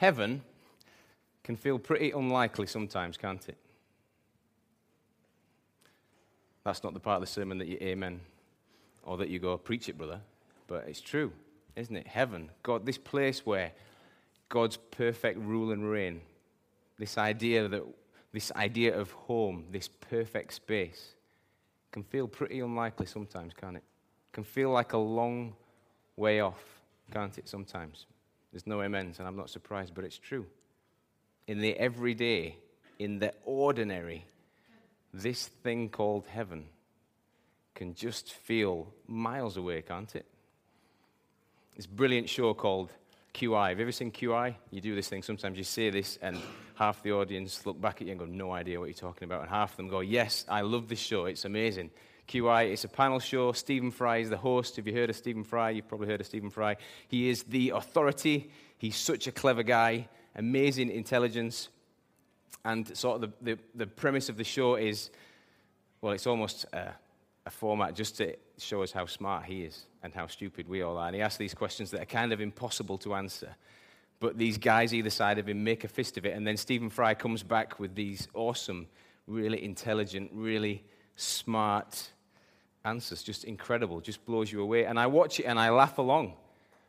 Heaven can feel pretty unlikely sometimes, can't it? That's not the part of the sermon that you amen or that you go, preach it, brother. But it's true, isn't it? Heaven, God, this place where God's perfect rule and reign, this idea that this idea of home, this perfect space, can feel pretty unlikely sometimes, can't it? Can feel like a long way off, can't it, sometimes? There's no amens, and I'm not surprised, but it's true. In the everyday, in the ordinary, this thing called heaven can just feel miles away, can't it? This brilliant show called QI. Have you ever seen QI? You do this thing. Sometimes you say this, and half the audience look back at you and go, No idea what you're talking about. And half of them go, Yes, I love this show. It's amazing. QI, it's a panel show. Stephen Fry is the host. Have you heard of Stephen Fry? You've probably heard of Stephen Fry. He is the authority. He's such a clever guy, amazing intelligence. And sort of the, the, the premise of the show is well, it's almost a, a format just to show us how smart he is and how stupid we all are. And he asks these questions that are kind of impossible to answer. But these guys either side of him make a fist of it. And then Stephen Fry comes back with these awesome, really intelligent, really smart answers. Just incredible, just blows you away. And I watch it and I laugh along.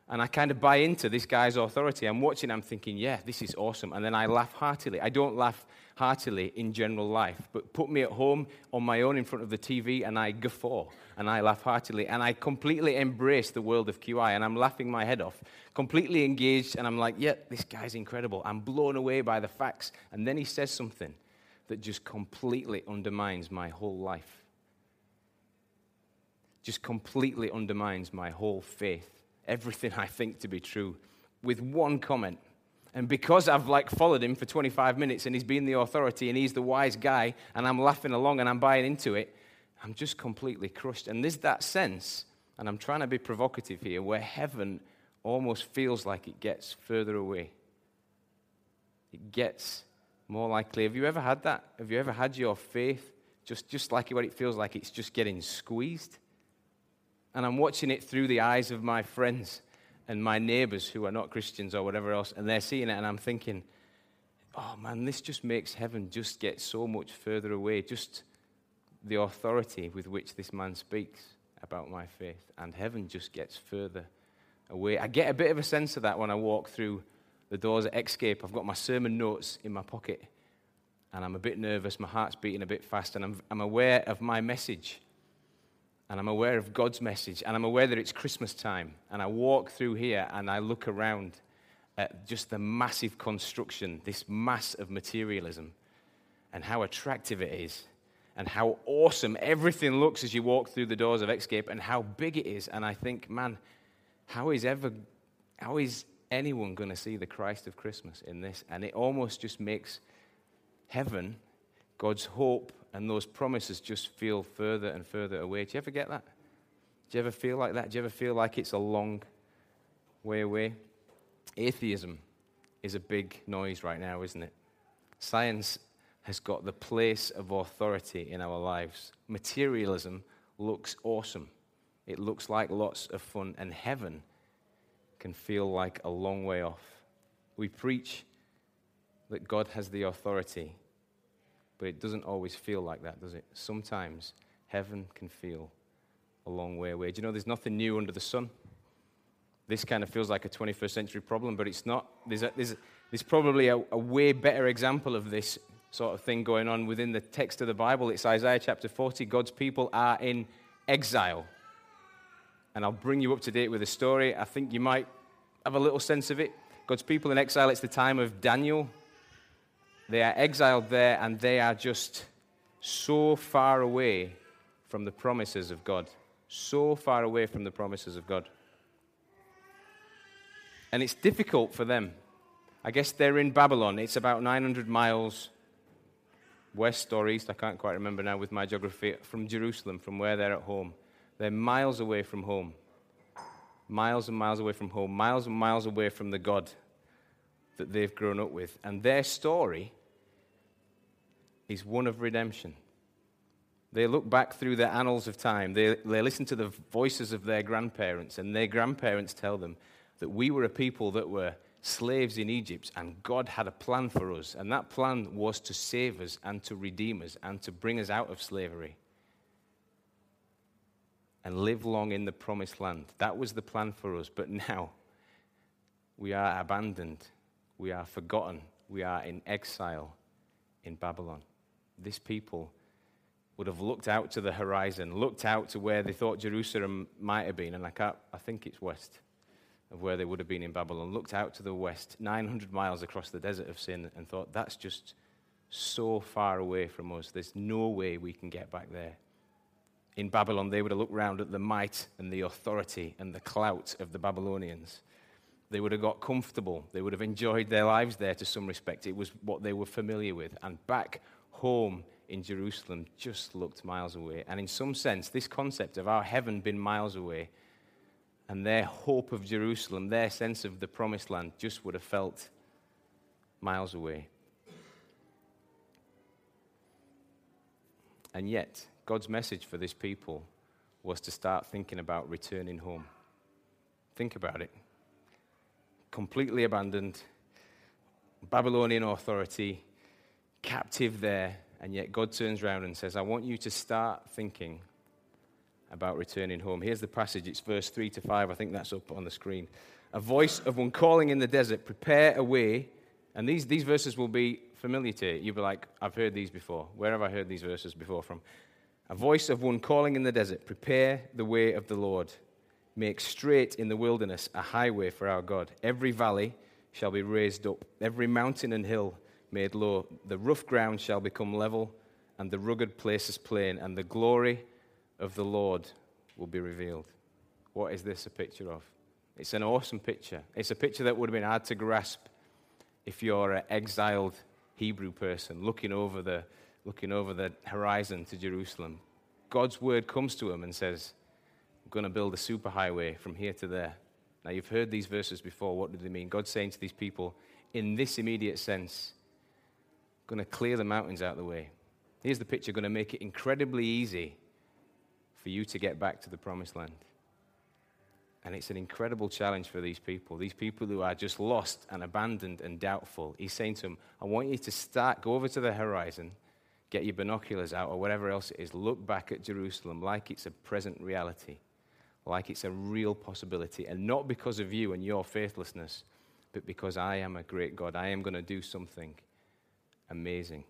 And I kind of buy into this guy's authority. I'm watching, I'm thinking, yeah, this is awesome. And then I laugh heartily. I don't laugh heartily in general life, but put me at home on my own in front of the TV and I guffaw and I laugh heartily. And I completely embrace the world of QI and I'm laughing my head off, completely engaged. And I'm like, yeah, this guy's incredible. I'm blown away by the facts. And then he says something that just completely undermines my whole life, just completely undermines my whole faith everything I think to be true with one comment. And because I've like followed him for 25 minutes and he's been the authority and he's the wise guy and I'm laughing along and I'm buying into it, I'm just completely crushed. And there's that sense, and I'm trying to be provocative here, where heaven almost feels like it gets further away. It gets more likely. Have you ever had that? Have you ever had your faith just, just like what it feels like it's just getting squeezed? And I'm watching it through the eyes of my friends and my neighbors who are not Christians or whatever else, and they're seeing it, and I'm thinking, oh man, this just makes heaven just get so much further away. Just the authority with which this man speaks about my faith, and heaven just gets further away. I get a bit of a sense of that when I walk through the doors at Xscape. I've got my sermon notes in my pocket, and I'm a bit nervous, my heart's beating a bit fast, and I'm, I'm aware of my message and I'm aware of God's message, and I'm aware that it's Christmas time. And I walk through here and I look around at just the massive construction, this mass of materialism, and how attractive it is, and how awesome everything looks as you walk through the doors of Xscape, and how big it is. And I think, man, how is ever, how is anyone going to see the Christ of Christmas in this? And it almost just makes heaven, God's hope and those promises just feel further and further away. Do you ever get that? Do you ever feel like that? Do you ever feel like it's a long way away? Atheism is a big noise right now, isn't it? Science has got the place of authority in our lives. Materialism looks awesome. It looks like lots of fun, and heaven can feel like a long way off. We preach that God has the authority but it doesn't always feel like that, does it? Sometimes heaven can feel a long way away. Do you know there's nothing new under the sun? This kind of feels like a 21st century problem, but it's not. There's, a, there's, there's probably a, a way better example of this sort of thing going on within the text of the Bible. It's Isaiah chapter 40. God's people are in exile. And I'll bring you up to date with a story. I think you might have a little sense of it. God's people in exile, it's the time of Daniel. They are exiled there and they are just so far away from the promises of God. So far away from the promises of God. And it's difficult for them. I guess they're in Babylon. It's about 900 miles west or east, I can't quite remember now with my geography, from Jerusalem, from where they're at home. They're miles away from home. Miles and miles away from home. Miles and miles away from the God that they've grown up with. And their story is one of redemption. They look back through the annals of time. They, they listen to the voices of their grandparents, and their grandparents tell them that we were a people that were slaves in Egypt, and God had a plan for us. And that plan was to save us and to redeem us and to bring us out of slavery and live long in the promised land. That was the plan for us. But now we are abandoned, we are forgotten, we are in exile in Babylon. This people would have looked out to the horizon, looked out to where they thought Jerusalem might have been, and I, can't, I think it's west of where they would have been in Babylon, looked out to the west, 900 miles across the desert of sin, and thought, that's just so far away from us. There's no way we can get back there. In Babylon, they would have looked round at the might and the authority and the clout of the Babylonians. They would have got comfortable. They would have enjoyed their lives there to some respect. It was what they were familiar with. And back home in Jerusalem just looked miles away. And in some sense, this concept of our heaven being miles away and their hope of Jerusalem, their sense of the promised land, just would have felt miles away. And yet, God's message for this people was to start thinking about returning home. Think about it. Completely abandoned, Babylonian authority, captive there, and yet God turns around and says, I want you to start thinking about returning home. Here's the passage. It's verse 3 to 5. I think that's up on the screen. A voice of one calling in the desert, prepare a way. And these, these verses will be familiar to you. You'll be like, I've heard these before. Where have I heard these verses before from? A voice of one calling in the desert, prepare the way of the Lord. Make straight in the wilderness a highway for our God. Every valley shall be raised up, every mountain and hill made low. The rough ground shall become level, and the rugged places plain, and the glory of the Lord will be revealed. What is this a picture of? It's an awesome picture. It's a picture that would have been hard to grasp if you're an exiled Hebrew person looking over the, looking over the horizon to Jerusalem. God's word comes to him and says, I'm going to build a superhighway from here to there. Now, you've heard these verses before. What do they mean? God's saying to these people, in this immediate sense, going to clear the mountains out of the way. Here's the picture going to make it incredibly easy for you to get back to the promised land. And it's an incredible challenge for these people, these people who are just lost and abandoned and doubtful. He's saying to them, I want you to start, go over to the horizon, get your binoculars out or whatever else it is, look back at Jerusalem like it's a present reality, like it's a real possibility. And not because of you and your faithlessness, but because I am a great God. I am going to do something amazing.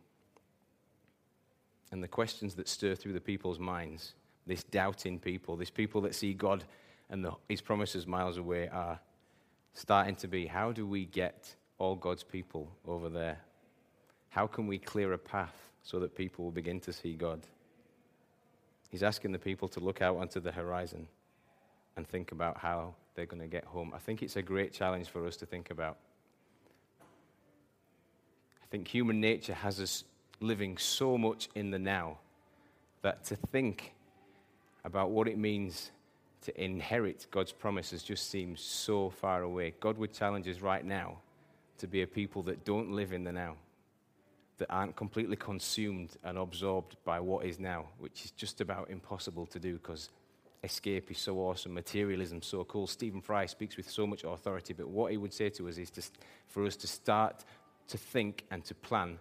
And the questions that stir through the people's minds this doubting people, this people that see God and the, his promises miles away, are starting to be how do we get all God's people over there? How can we clear a path so that people will begin to see God? He's asking the people to look out onto the horizon and think about how they're going to get home. I think it's a great challenge for us to think about. I think human nature has us living so much in the now that to think about what it means to inherit God's promises just seems so far away. God would challenge us right now to be a people that don't live in the now, that aren't completely consumed and absorbed by what is now, which is just about impossible to do because Xscape is so awesome, materialism so cool. Stephen Fry speaks with so much authority, but what he would say to us is just for us to start to think and to plan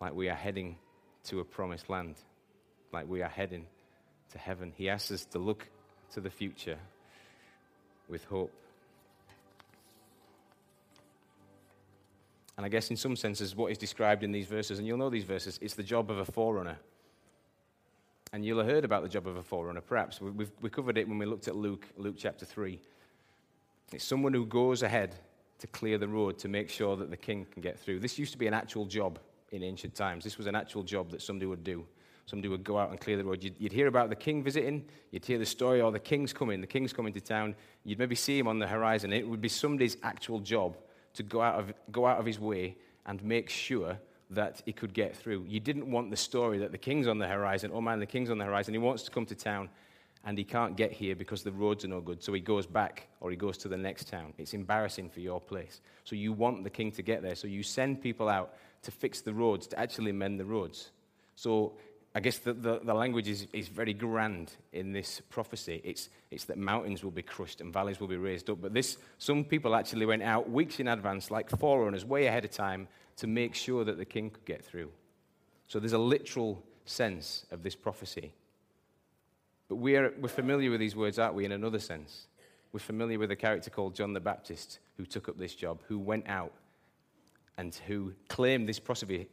like we are heading to a promised land, like we are heading to heaven. He asks us to look to the future with hope. And I guess, in some senses, what is described in these verses, and you'll know these verses, it's the job of a forerunner. And you'll have heard about the job of a forerunner, perhaps. We've, we covered it when we looked at Luke, Luke chapter 3. It's someone who goes ahead to clear the road to make sure that the king can get through. This used to be an actual job in ancient times. This was an actual job that somebody would do somebody would go out and clear the road. You'd, you'd, hear about the king visiting, you'd hear the story, or the king's coming, the king's coming to town. You'd maybe see him on the horizon. It would be somebody's actual job to go out of, go out of his way and make sure that he could get through. You didn't want the story that the king's on the horizon. Oh man, the king's on the horizon. He wants to come to town and he can't get here because the roads are no good. So he goes back or he goes to the next town. It's embarrassing for your place. So you want the king to get there. So you send people out to fix the roads, to actually mend the roads. So I guess the, the, the, language is, is very grand in this prophecy. It's, it's that mountains will be crushed and valleys will be raised up. But this, some people actually went out weeks in advance, like forerunners, way ahead of time, to make sure that the king could get through. So there's a literal sense of this prophecy. But we're, we're familiar with these words, aren't we, in another sense? We're familiar with a character called John the Baptist who took up this job, who went out and who claimed this prophecy.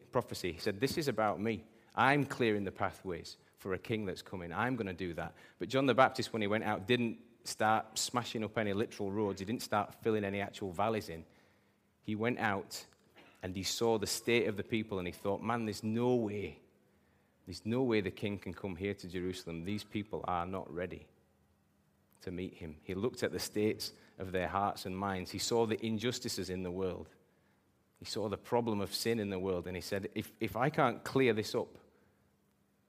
He said, This is about me. I'm clearing the pathways for a king that's coming. I'm going to do that. But John the Baptist, when he went out, didn't start smashing up any literal roads, he didn't start filling any actual valleys in. He went out and he saw the state of the people and he thought, man, there's no way, there's no way the king can come here to Jerusalem. These people are not ready to meet him. He looked at the states of their hearts and minds. He saw the injustices in the world. He saw the problem of sin in the world and he said, if, if I can't clear this up,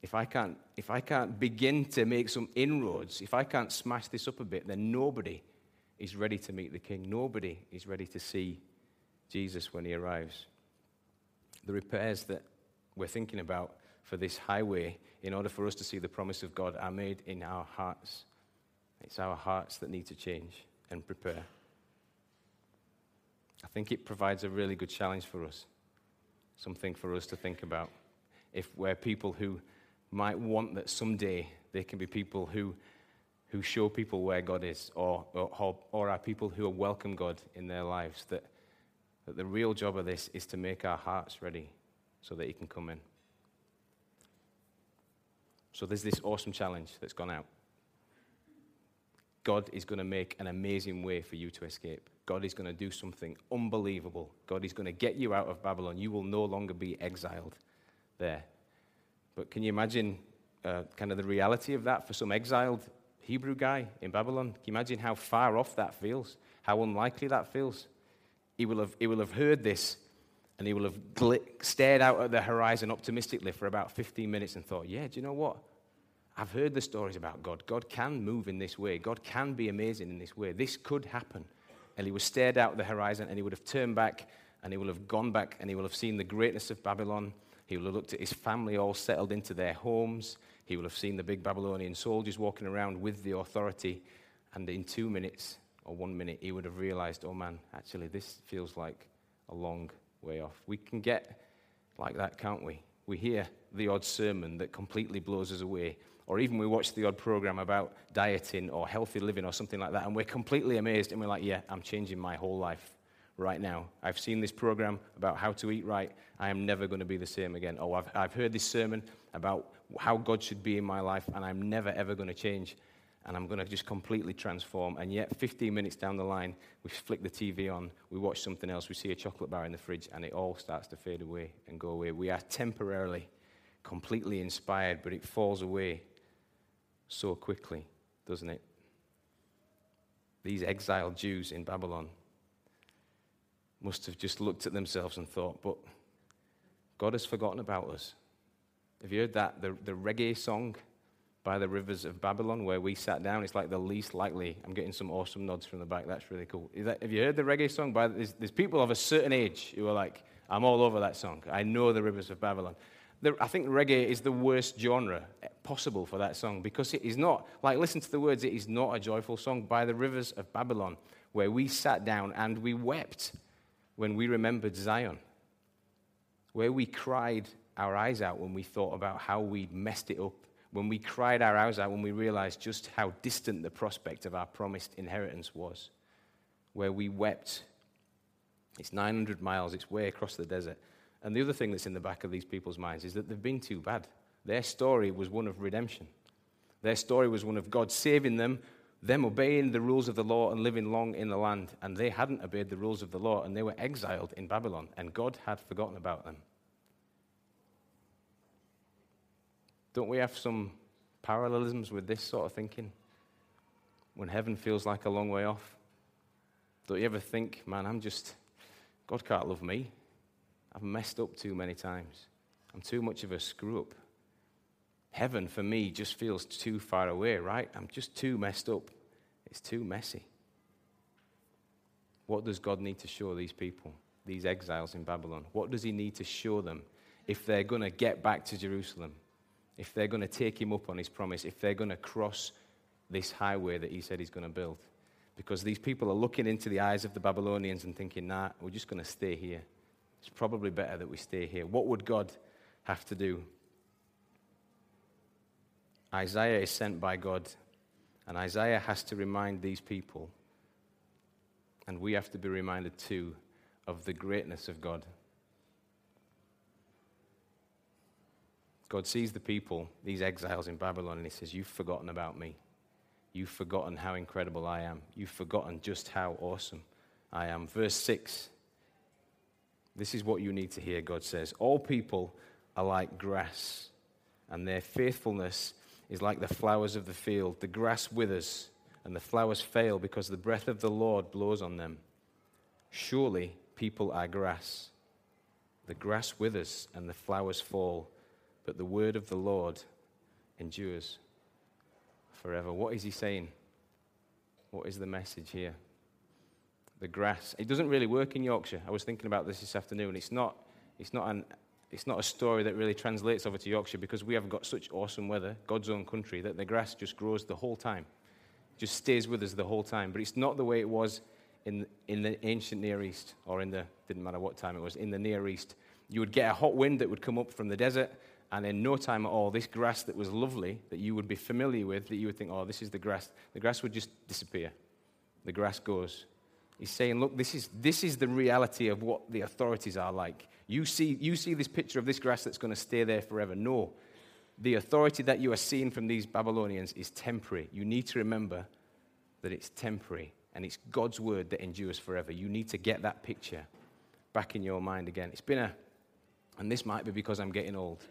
if I, can't, if I can't begin to make some inroads, if I can't smash this up a bit, then nobody is ready to meet the king. Nobody is ready to see Jesus when he arrives. The repairs that we're thinking about for this highway, in order for us to see the promise of God, are made in our hearts. It's our hearts that need to change and prepare. I think it provides a really good challenge for us, something for us to think about. If we're people who might want that someday they can be people who, who show people where God is, or, or, or are people who welcome God in their lives, that, that the real job of this is to make our hearts ready so that He can come in. So there's this awesome challenge that's gone out. God is going to make an amazing way for you to escape. God is going to do something unbelievable. God is going to get you out of Babylon. You will no longer be exiled there. But can you imagine uh, kind of the reality of that for some exiled Hebrew guy in Babylon? Can you imagine how far off that feels? How unlikely that feels? He will have, he will have heard this and he will have stared out at the horizon optimistically for about 15 minutes and thought, yeah, do you know what? I've heard the stories about God. God can move in this way. God can be amazing in this way. This could happen. And he would have stared out at the horizon and he would have turned back and he will have gone back and he will have seen the greatness of Babylon he will have looked at his family all settled into their homes. He will have seen the big Babylonian soldiers walking around with the authority. And in two minutes or one minute, he would have realized, oh man, actually, this feels like a long way off. We can get like that, can't we? We hear the odd sermon that completely blows us away. Or even we watch the odd program about dieting or healthy living or something like that, and we're completely amazed and we're like, yeah, I'm changing my whole life right now. I've seen this program about how to eat right. I am never going to be the same again. Oh, I've, I've heard this sermon about how God should be in my life, and I'm never, ever going to change. And I'm going to just completely transform. And yet, 15 minutes down the line, we flick the TV on, we watch something else, we see a chocolate bar in the fridge, and it all starts to fade away and go away. We are temporarily completely inspired, but it falls away so quickly, doesn't it? These exiled Jews in Babylon must have just looked at themselves and thought, but God has forgotten about us. Have you heard that? The, the reggae song by the rivers of Babylon, where we sat down, it's like the least likely. I'm getting some awesome nods from the back. That's really cool. That, have you heard the reggae song? By, there's, there's, people of a certain age who are like, I'm all over that song. I know the rivers of Babylon. The, I think reggae is the worst genre possible for that song because it is not, like, listen to the words, it is not a joyful song. By the rivers of Babylon, where we sat down and we wept when we remembered Zion, where we cried our eyes out when we thought about how we'd messed it up, when we cried our eyes out when we realized just how distant the prospect of our promised inheritance was, where we wept. It's 900 miles, it's way across the desert. And the other thing that's in the back of these people's minds is that they've been too bad. Their story was one of redemption. Their story was one of God saving them them obeying the rules of the law and living long in the land, and they hadn't obeyed the rules of the law, and they were exiled in Babylon, and God had forgotten about them. Don't we have some parallelisms with this sort of thinking? When heaven feels like a long way off? Don't you ever think, man, I'm just, God can't love me. I've messed up too many times. I'm too much of a screw up heaven for me just feels too far away, right? I'm just too messed up. It's too messy. What does God need to show these people, these exiles in Babylon? What does He need to show them if they're going to get back to Jerusalem? If they're going to take him up on his promise, if they're going to cross this highway that he said he's going to build. Because these people are looking into the eyes of the Babylonians and thinking, nah, we're just going to stay here. It's probably better that we stay here. What would God have to do? Isaiah is sent by God, and Isaiah has to remind these people, and we have to be reminded too, of the greatness of God. God sees the people, these exiles in Babylon, and he says, You've forgotten about me. You've forgotten how incredible I am. You've forgotten just how awesome I am. Verse 6. This is what you need to hear, God says. All people are like grass, and their faithfulness is like the flowers of the field. The grass withers, and the flowers fail because the breath of the Lord blows on them. Surely people are grass. The grass withers, and the flowers fall but the word of the Lord endures forever. What is he saying? What is the message here? The grass. It doesn't really work in Yorkshire. I was thinking about this this afternoon. It's not, it's not, an, it's not a story that really translates over to Yorkshire because we have got such awesome weather, God's own country, that the grass just grows the whole time. It just stays with us the whole time. But it's not the way it was in, in the ancient Near East or in the, didn't matter what time it was, in the Near East. You would get a hot wind that would come up from the desert and in no time at all, this grass that was lovely, that you would be familiar with, that you would think, oh, this is the grass, the grass would just disappear. The grass goes. He's saying, look, this is, this is the reality of what the authorities are like. You see, you see this picture of this grass that's going to stay there forever. No. The authority that you are seeing from these Babylonians is temporary. You need to remember that it's temporary and it's God's word that endures forever. You need to get that picture back in your mind again. It's been a, and this might be because I'm getting old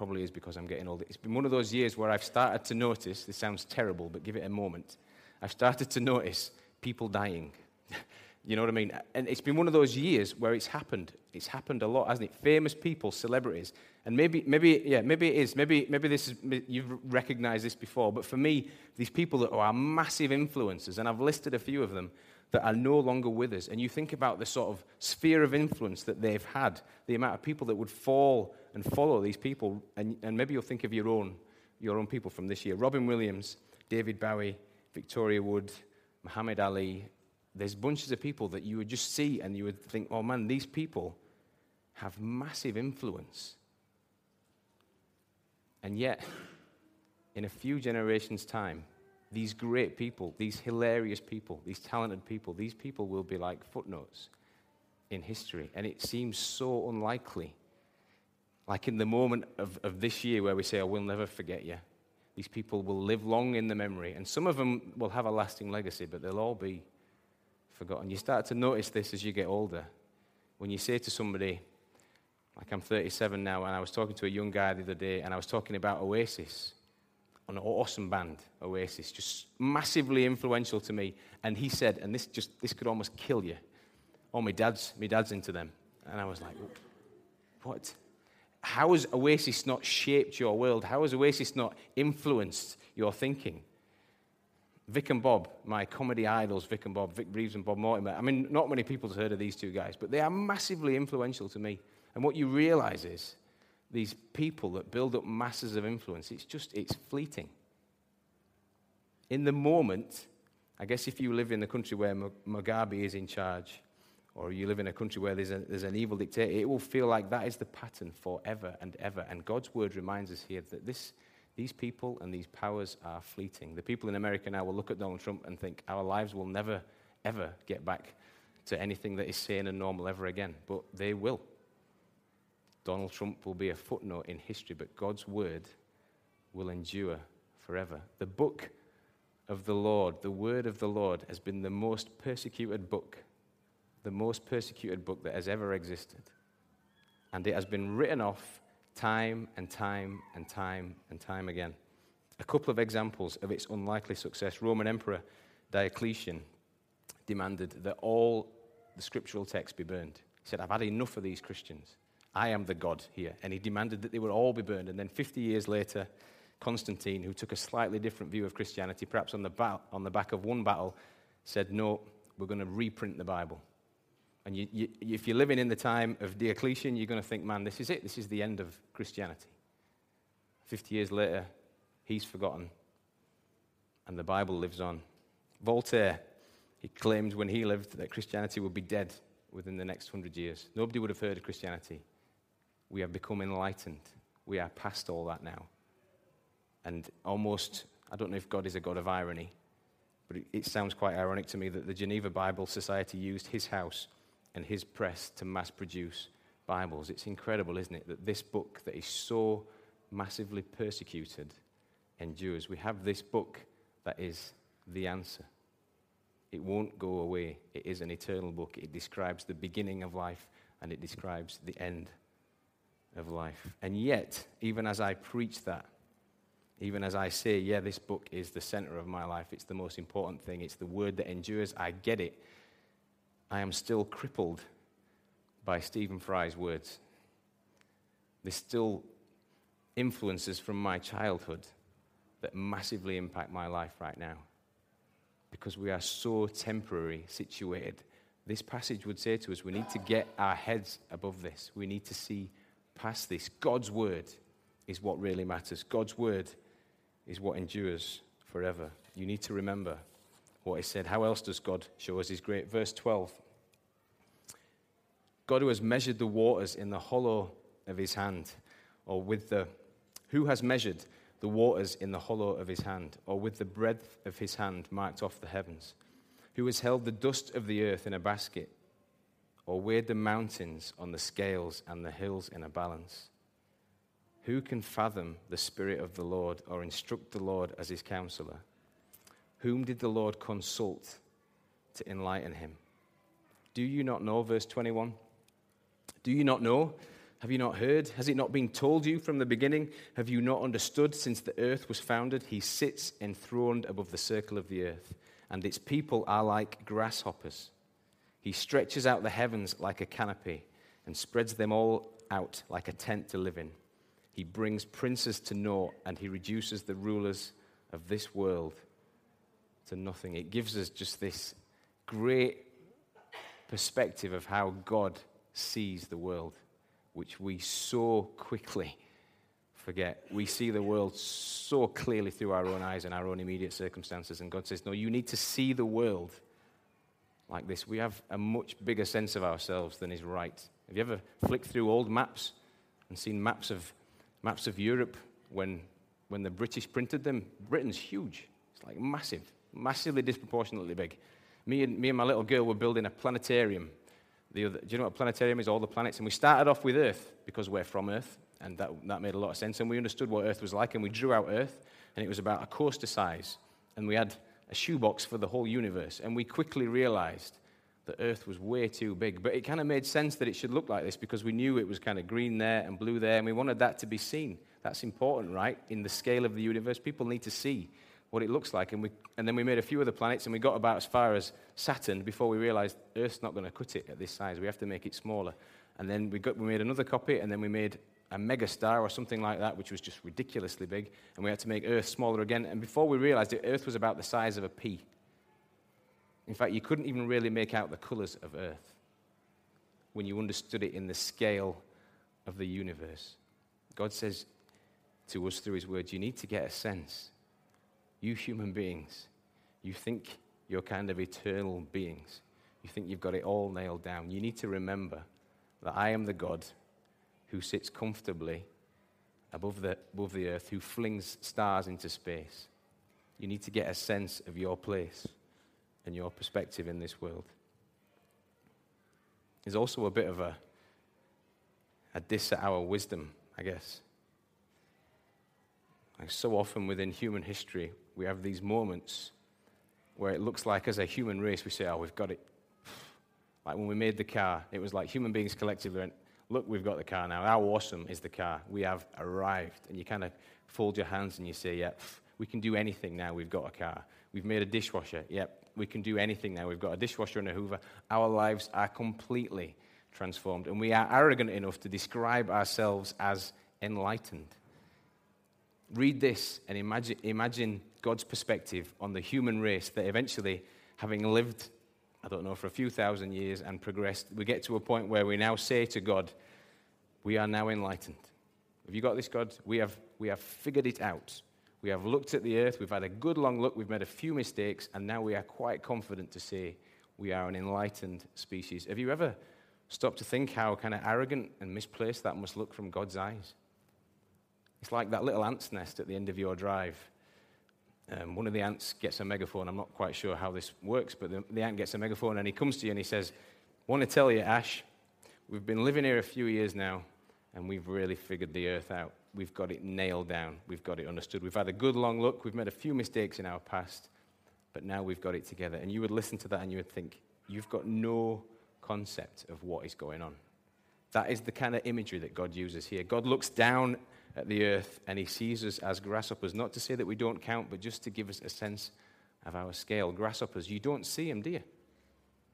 probably is because I'm getting older. It's been one of those years where I've started to notice, this sounds terrible, but give it a moment. I've started to notice people dying. you know what I mean? And it's been one of those years where it's happened. It's happened a lot, hasn't it? Famous people, celebrities. And maybe, maybe, yeah, maybe it is. Maybe, maybe this is, you've recognized this before. But for me, these people that are massive influencers, and I've listed a few of them, that are no longer with us. And you think about the sort of sphere of influence that they've had, the amount of people that would fall and follow these people. And, and maybe you'll think of your own, your own people from this year Robin Williams, David Bowie, Victoria Wood, Muhammad Ali. There's bunches of people that you would just see and you would think, oh man, these people have massive influence. And yet, in a few generations' time, these great people, these hilarious people, these talented people, these people will be like footnotes in history. And it seems so unlikely. Like in the moment of, of this year where we say, oh, we'll never forget you. These people will live long in the memory. And some of them will have a lasting legacy, but they'll all be forgotten. You start to notice this as you get older. When you say to somebody, like I'm 37 now, and I was talking to a young guy the other day, and I was talking about Oasis an awesome band, Oasis, just massively influential to me. And he said, and this just this could almost kill you. Oh, my dad's my dad's into them. And I was like, what? How has Oasis not shaped your world? How has Oasis not influenced your thinking? Vic and Bob, my comedy idols, Vic and Bob, Vic Reeves and Bob Mortimer. I mean, not many people have heard of these two guys, but they are massively influential to me. And what you realize is these people that build up masses of influence, it's just, it's fleeting. In the moment, I guess if you live in a country where Mugabe is in charge, or you live in a country where there's, a, there's an evil dictator, it will feel like that is the pattern forever and ever. And God's word reminds us here that this, these people and these powers are fleeting. The people in America now will look at Donald Trump and think, our lives will never, ever get back to anything that is sane and normal ever again. But they will. Donald Trump will be a footnote in history, but God's word will endure forever. The book of the Lord, the word of the Lord, has been the most persecuted book, the most persecuted book that has ever existed. And it has been written off time and time and time and time again. A couple of examples of its unlikely success Roman Emperor Diocletian demanded that all the scriptural texts be burned. He said, I've had enough of these Christians. I am the God here. And he demanded that they would all be burned. And then 50 years later, Constantine, who took a slightly different view of Christianity, perhaps on the, ba- on the back of one battle, said, No, we're going to reprint the Bible. And you, you, if you're living in the time of Diocletian, you're going to think, man, this is it. This is the end of Christianity. 50 years later, he's forgotten. And the Bible lives on. Voltaire, he claimed when he lived that Christianity would be dead within the next hundred years. Nobody would have heard of Christianity. We have become enlightened. We are past all that now. And almost, I don't know if God is a God of irony, but it, it sounds quite ironic to me that the Geneva Bible Society used his house and his press to mass produce Bibles. It's incredible, isn't it, that this book that is so massively persecuted endures. We have this book that is the answer. It won't go away. It is an eternal book. It describes the beginning of life and it describes the end of life. And yet, even as I preach that, even as I say, yeah, this book is the center of my life, it's the most important thing, it's the word that endures, I get it, I am still crippled by Stephen Fry's words. There's still influences from my childhood that massively impact my life right now because we are so temporary situated. This passage would say to us we need to get our heads above this. We need to see past this. God's word is what really matters. God's word is what endures forever. You need to remember what he said. How else does God show us his great? Verse 12. God who has measured the waters in the hollow of his hand, or with the, who has measured the waters in the hollow of his hand, or with the breadth of his hand marked off the heavens? Who has held the dust of the earth in a basket, or weighed the mountains on the scales and the hills in a balance? Who can fathom the Spirit of the Lord, or instruct the Lord as his counselor? Whom did the Lord consult to enlighten him? Do you not know, verse 21? Do you not know? Have you not heard? Has it not been told you from the beginning? Have you not understood since the earth was founded? He sits enthroned above the circle of the earth, and its people are like grasshoppers. He stretches out the heavens like a canopy and spreads them all out like a tent to live in. He brings princes to naught, and he reduces the rulers of this world to nothing. It gives us just this great perspective of how God sees the world which we so quickly forget. We see the world so clearly through our own eyes and our own immediate circumstances. And God says, No, you need to see the world like this. We have a much bigger sense of ourselves than is right. Have you ever flicked through old maps and seen maps of, maps of Europe when, when the British printed them? Britain's huge. It's like massive, massively disproportionately big. Me and, me and my little girl were building a planetarium the other, do you know what a planetarium is? All the planets. And we started off with Earth because we're from Earth, and that, that made a lot of sense. And we understood what Earth was like, and we drew out Earth, and it was about a coaster size. And we had a shoebox for the whole universe. And we quickly realized that Earth was way too big. But it kind of made sense that it should look like this because we knew it was kind of green there and blue there, and we wanted that to be seen. That's important, right? In the scale of the universe, people need to see what it looks like. And, we, and then we made a few other planets, and we got about as far as Saturn before we realized Earth's not going to cut it at this size. We have to make it smaller. And then we, got, we made another copy, and then we made a megastar or something like that, which was just ridiculously big. And we had to make Earth smaller again. And before we realized it, Earth was about the size of a pea. In fact, you couldn't even really make out the colors of Earth when you understood it in the scale of the universe. God says to us through His words, you need to get a sense you human beings, you think you're kind of eternal beings. You think you've got it all nailed down. You need to remember that I am the God who sits comfortably above the, above the earth, who flings stars into space. You need to get a sense of your place and your perspective in this world. There's also a bit of a, a diss at our wisdom, I guess. Like so often within human history, we have these moments where it looks like as a human race, we say, oh, we've got it. Like when we made the car, it was like human beings collectively went, look, we've got the car now. How awesome is the car? We have arrived. And you kind of fold your hands and you say, yeah, we can do anything now. We've got a car. We've made a dishwasher. Yep, we can do anything now. We've got a dishwasher and a Hoover. Our lives are completely transformed. And we are arrogant enough to describe ourselves as enlightened. Read this and imagine, imagine God's perspective on the human race that eventually, having lived, I don't know, for a few thousand years and progressed, we get to a point where we now say to God, We are now enlightened. Have you got this, God? We have, we have figured it out. We have looked at the earth, we've had a good long look, we've made a few mistakes, and now we are quite confident to say we are an enlightened species. Have you ever stopped to think how kind of arrogant and misplaced that must look from God's eyes? It's like that little ant's nest at the end of your drive. Um, one of the ants gets a megaphone. I'm not quite sure how this works, but the, the ant gets a megaphone and he comes to you and he says, Want to tell you, Ash, we've been living here a few years now and we've really figured the earth out. We've got it nailed down. We've got it understood. We've had a good long look. We've made a few mistakes in our past, but now we've got it together. And you would listen to that and you would think, You've got no concept of what is going on. That is the kind of imagery that God uses here. God looks down at the earth and he sees us as grasshoppers, not to say that we don't count, but just to give us a sense of our scale. Grasshoppers, you don't see them, do you?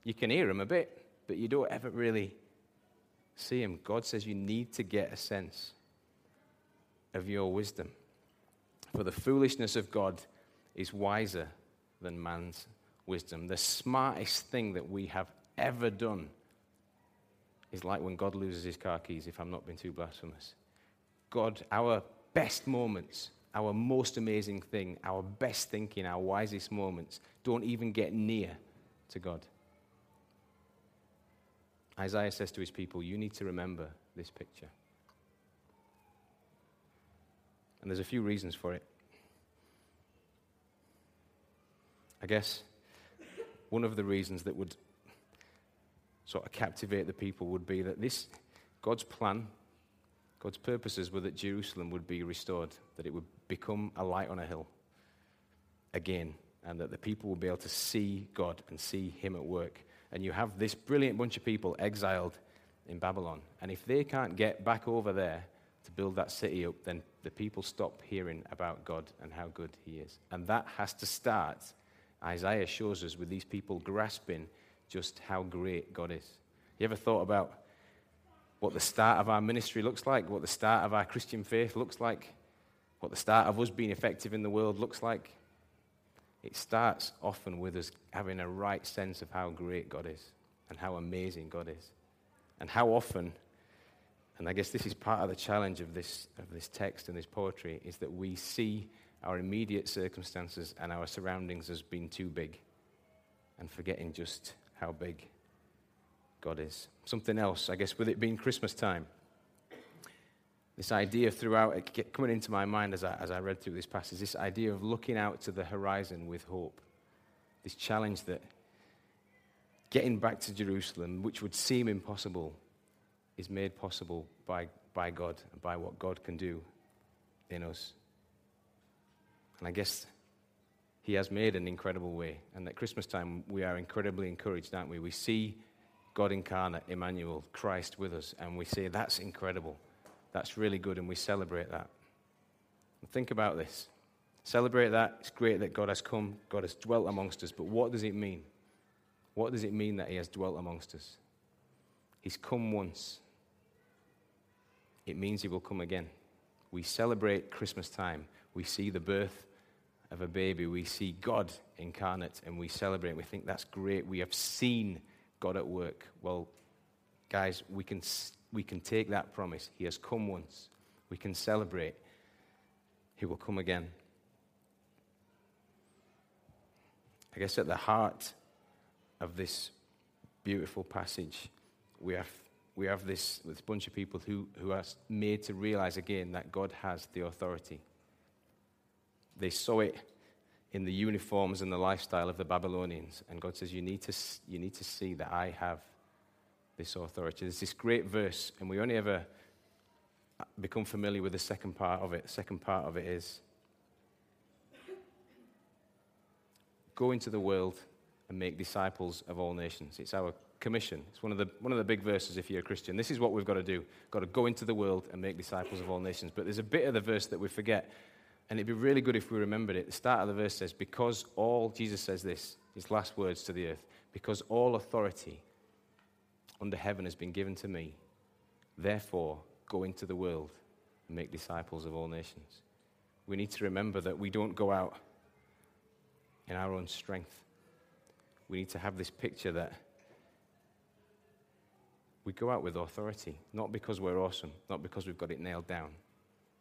You can hear them a bit, but you don't ever really see them. God says you need to get a sense of your wisdom. For the foolishness of God is wiser than man's wisdom. The smartest thing that we have ever done is like when God loses his car keys, if I'm not being too blasphemous. God, our best moments, our most amazing thing, our best thinking, our wisest moments don't even get near to God. Isaiah says to his people, You need to remember this picture. And there's a few reasons for it. I guess one of the reasons that would sort of captivate the people would be that this, God's plan, God's purposes were that Jerusalem would be restored, that it would become a light on a hill again, and that the people would be able to see God and see Him at work. And you have this brilliant bunch of people exiled in Babylon. And if they can't get back over there to build that city up, then the people stop hearing about God and how good He is. And that has to start, Isaiah shows us, with these people grasping just how great God is. You ever thought about what the start of our ministry looks like, what the start of our Christian faith looks like, what the start of us being effective in the world looks like? It starts often with us having a right sense of how great God is and how amazing God is. And how often, and I guess this is part of the challenge of this, of this text and this poetry, is that we see our immediate circumstances and our surroundings as being too big and forgetting just how big God is. Something else, I guess, with it being Christmas time. This idea throughout, it coming into my mind as I, as I read through this passage, this idea of looking out to the horizon with hope. This challenge that getting back to Jerusalem, which would seem impossible, is made possible by, by God and by what God can do in us. And I guess he has made an incredible way. And at Christmas time, we are incredibly encouraged, aren't we? We see God incarnate, Emmanuel, Christ with us, and we say, that's incredible. That's really good, and we celebrate that. And think about this. Celebrate that. It's great that God has come, God has dwelt amongst us, but what does it mean? What does it mean that He has dwelt amongst us? He's come once. It means He will come again. We celebrate Christmas time. We see the birth of a baby, we see God incarnate and we celebrate. We think that's great. We have seen God at work. Well, guys, we can, we can take that promise. He has come once. We can celebrate. He will come again. I guess at the heart of this beautiful passage, we have, we have this, this bunch of people who, who are made to realize again that God has the authority. They saw it in the uniforms and the lifestyle of the Babylonians. And God says, You need to, you need to see that I have this authority. There's this great verse, and we only ever become familiar with the second part of it. The second part of it is go into the world and make disciples of all nations. It's our commission. It's one of the, one of the big verses if you're a Christian. This is what we've got to do. Got to go into the world and make disciples of all nations. But there's a bit of the verse that we forget. And it'd be really good if we remembered it. The start of the verse says, Because all, Jesus says this, his last words to the earth, because all authority under heaven has been given to me, therefore go into the world and make disciples of all nations. We need to remember that we don't go out in our own strength. We need to have this picture that we go out with authority, not because we're awesome, not because we've got it nailed down,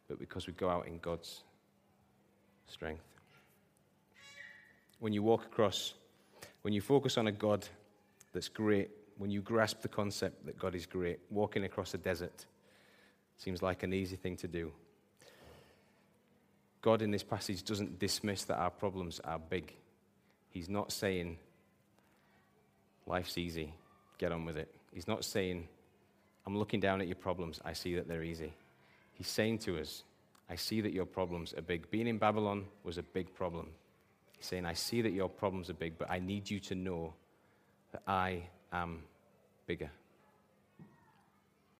but because we go out in God's strength. When you walk across, when you focus on a God that's great, when you grasp the concept that God is great, walking across a desert seems like an easy thing to do. God in this passage doesn't dismiss that our problems are big. He's not saying, life's easy, get on with it. He's not saying, I'm looking down at your problems, I see that they're easy. He's saying to us, I see that your problems are big. Being in Babylon was a big problem. He's saying, I see that your problems are big, but I need you to know that I am bigger.